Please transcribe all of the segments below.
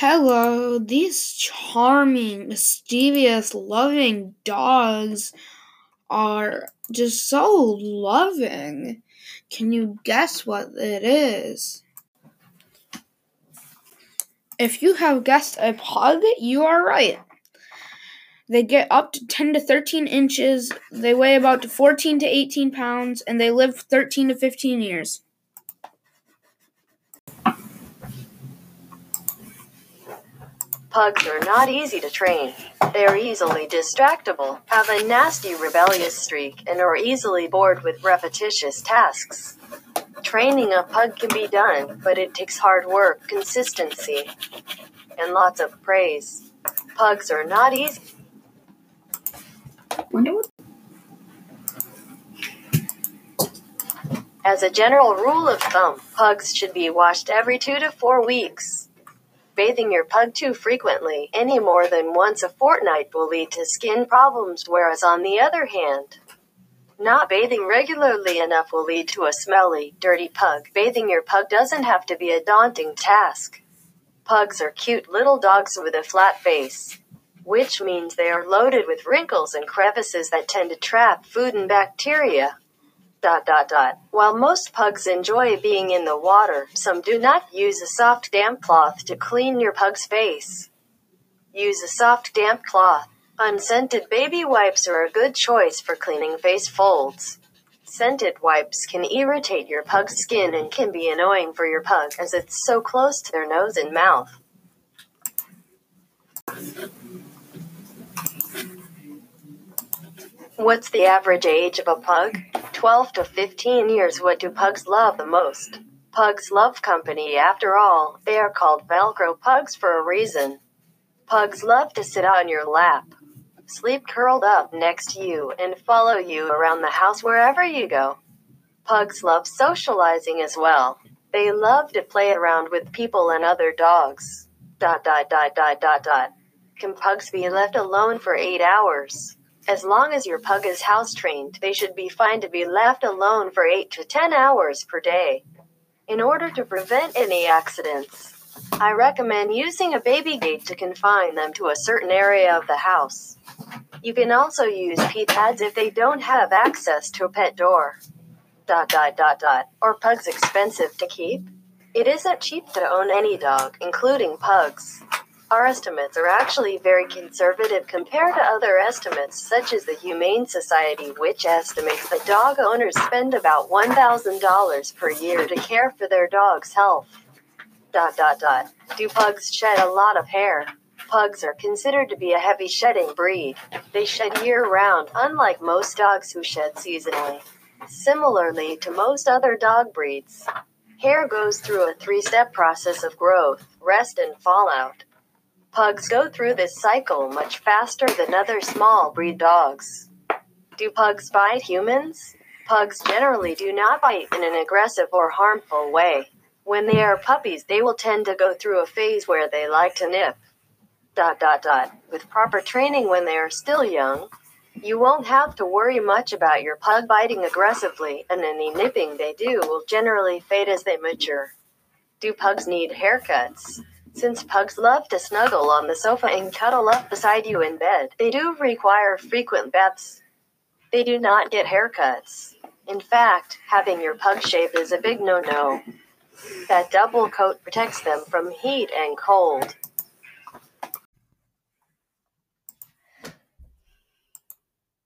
Hello, these charming, mischievous, loving dogs are just so loving. Can you guess what it is? If you have guessed a pug, you are right. They get up to 10 to 13 inches, they weigh about 14 to 18 pounds, and they live 13 to 15 years. Pugs are not easy to train. They are easily distractible, have a nasty rebellious streak, and are easily bored with repetitious tasks. Training a pug can be done, but it takes hard work, consistency, and lots of praise. Pugs are not easy. As a general rule of thumb, pugs should be washed every two to four weeks. Bathing your pug too frequently, any more than once a fortnight, will lead to skin problems, whereas on the other hand, not bathing regularly enough will lead to a smelly, dirty pug. Bathing your pug doesn't have to be a daunting task. Pugs are cute little dogs with a flat face, which means they are loaded with wrinkles and crevices that tend to trap food and bacteria dot dot dot. While most pugs enjoy being in the water, some do not use a soft damp cloth to clean your pug's face. Use a soft damp cloth. Unscented baby wipes are a good choice for cleaning face folds. Scented wipes can irritate your pug's skin and can be annoying for your pug as it's so close to their nose and mouth. What's the average age of a pug? 12 to 15 years. What do pugs love the most? Pugs love company. After all, they are called Velcro pugs for a reason. Pugs love to sit on your lap, sleep curled up next to you, and follow you around the house wherever you go. Pugs love socializing as well. They love to play around with people and other dogs. Dot dot dot dot dot dot. Can pugs be left alone for 8 hours? As long as your pug is house trained, they should be fine to be left alone for 8 to 10 hours per day. In order to prevent any accidents, I recommend using a baby gate to confine them to a certain area of the house. You can also use pee pads if they don't have access to a pet door. Dot dot dot dot. Are pugs expensive to keep? It isn't cheap to own any dog, including pugs. Our estimates are actually very conservative compared to other estimates, such as the Humane Society, which estimates that dog owners spend about $1,000 per year to care for their dog's health. Dot dot dot. Do pugs shed a lot of hair? Pugs are considered to be a heavy shedding breed. They shed year round, unlike most dogs who shed seasonally. Similarly to most other dog breeds, hair goes through a three step process of growth, rest, and fallout. Pugs go through this cycle much faster than other small breed dogs. Do pugs bite humans? Pugs generally do not bite in an aggressive or harmful way. When they are puppies, they will tend to go through a phase where they like to nip. Dot dot dot. With proper training when they are still young, you won't have to worry much about your pug biting aggressively, and any nipping they do will generally fade as they mature. Do pugs need haircuts? Since pugs love to snuggle on the sofa and cuddle up beside you in bed, they do require frequent baths. They do not get haircuts. In fact, having your pug shaved is a big no no. That double coat protects them from heat and cold.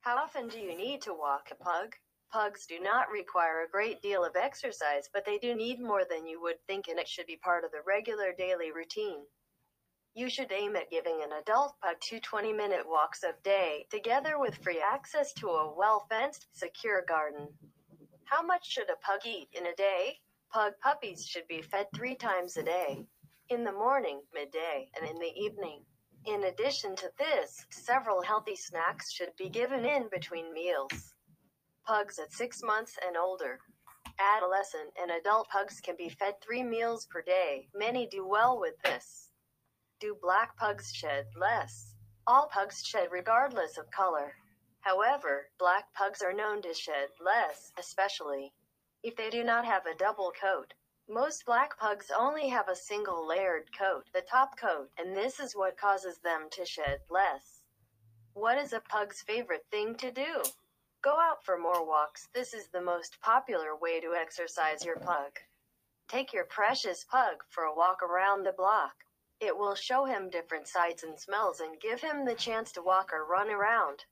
How often do you need to walk a pug? Pugs do not require a great deal of exercise, but they do need more than you would think, and it should be part of the regular daily routine. You should aim at giving an adult pug two 20 minute walks a day, together with free access to a well fenced, secure garden. How much should a pug eat in a day? Pug puppies should be fed three times a day in the morning, midday, and in the evening. In addition to this, several healthy snacks should be given in between meals. Pugs at six months and older. Adolescent and adult pugs can be fed three meals per day. Many do well with this. Do black pugs shed less? All pugs shed regardless of color. However, black pugs are known to shed less, especially if they do not have a double coat. Most black pugs only have a single layered coat, the top coat, and this is what causes them to shed less. What is a pug's favorite thing to do? Go out for more walks. This is the most popular way to exercise your pug. Take your precious pug for a walk around the block. It will show him different sights and smells and give him the chance to walk or run around.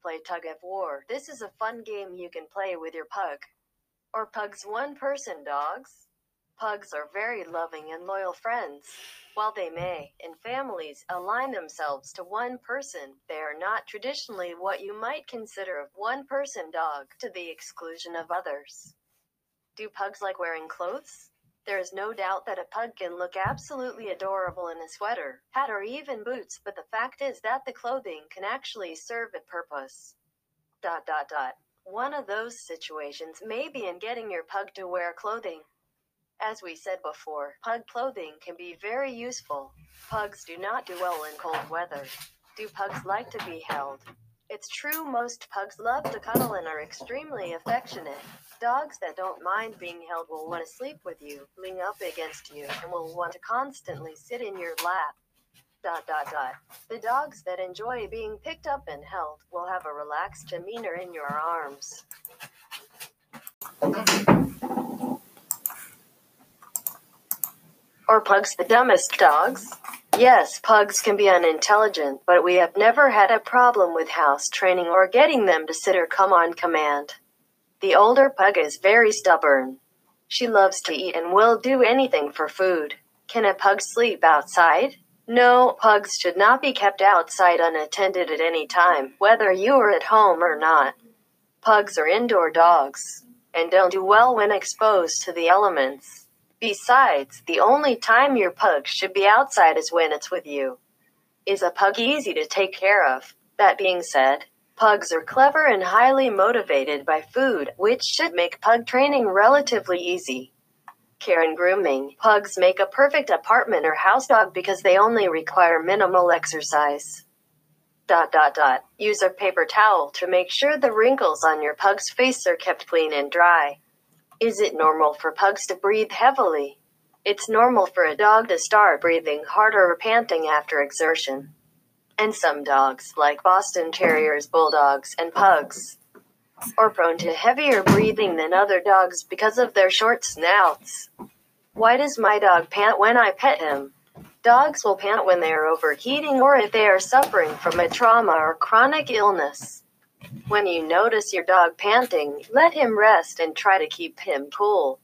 Play tug of war. This is a fun game you can play with your pug. Or pugs one person dogs. Pugs are very loving and loyal friends. While they may, in families, align themselves to one person, they are not traditionally what you might consider a one person dog, to the exclusion of others. Do pugs like wearing clothes? There is no doubt that a pug can look absolutely adorable in a sweater, hat, or even boots, but the fact is that the clothing can actually serve a purpose. Dot dot dot. One of those situations may be in getting your pug to wear clothing. As we said before, pug clothing can be very useful. Pugs do not do well in cold weather. Do pugs like to be held? It's true most pugs love to cuddle and are extremely affectionate. Dogs that don't mind being held will want to sleep with you, lean up against you, and will want to constantly sit in your lap. Dot dot dot. The dogs that enjoy being picked up and held will have a relaxed demeanor in your arms. Or pugs the dumbest dogs? Yes, pugs can be unintelligent, but we have never had a problem with house training or getting them to sit or come on command. The older pug is very stubborn. She loves to eat and will do anything for food. Can a pug sleep outside? No, pugs should not be kept outside unattended at any time, whether you are at home or not. Pugs are indoor dogs and don't do well when exposed to the elements. Besides, the only time your pug should be outside is when it's with you. Is a pug easy to take care of? That being said, pugs are clever and highly motivated by food, which should make pug training relatively easy. Care and grooming. Pugs make a perfect apartment or house dog because they only require minimal exercise. Dot dot dot. Use a paper towel to make sure the wrinkles on your pug's face are kept clean and dry. Is it normal for pugs to breathe heavily? It's normal for a dog to start breathing harder or panting after exertion. And some dogs, like Boston Terriers, Bulldogs, and Pugs, are prone to heavier breathing than other dogs because of their short snouts. Why does my dog pant when I pet him? Dogs will pant when they are overheating or if they are suffering from a trauma or chronic illness. When you notice your dog panting, let him rest and try to keep him cool.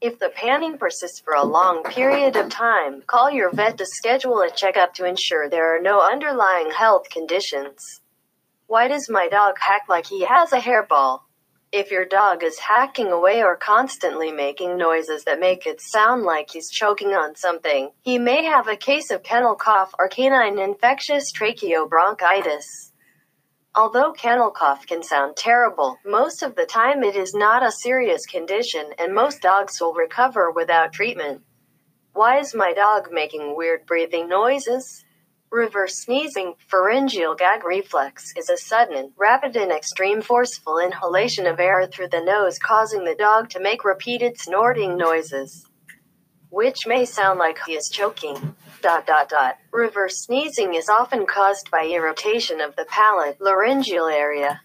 If the panting persists for a long period of time, call your vet to schedule a checkup to ensure there are no underlying health conditions. Why does my dog hack like he has a hairball? If your dog is hacking away or constantly making noises that make it sound like he's choking on something, he may have a case of kennel cough or canine infectious tracheobronchitis. Although kennel cough can sound terrible, most of the time it is not a serious condition and most dogs will recover without treatment. Why is my dog making weird breathing noises? Reverse sneezing, pharyngeal gag reflex, is a sudden, rapid, and extreme forceful inhalation of air through the nose causing the dog to make repeated snorting noises which may sound like he is choking. Dot dot dot. Reverse sneezing is often caused by irritation of the palate laryngeal area.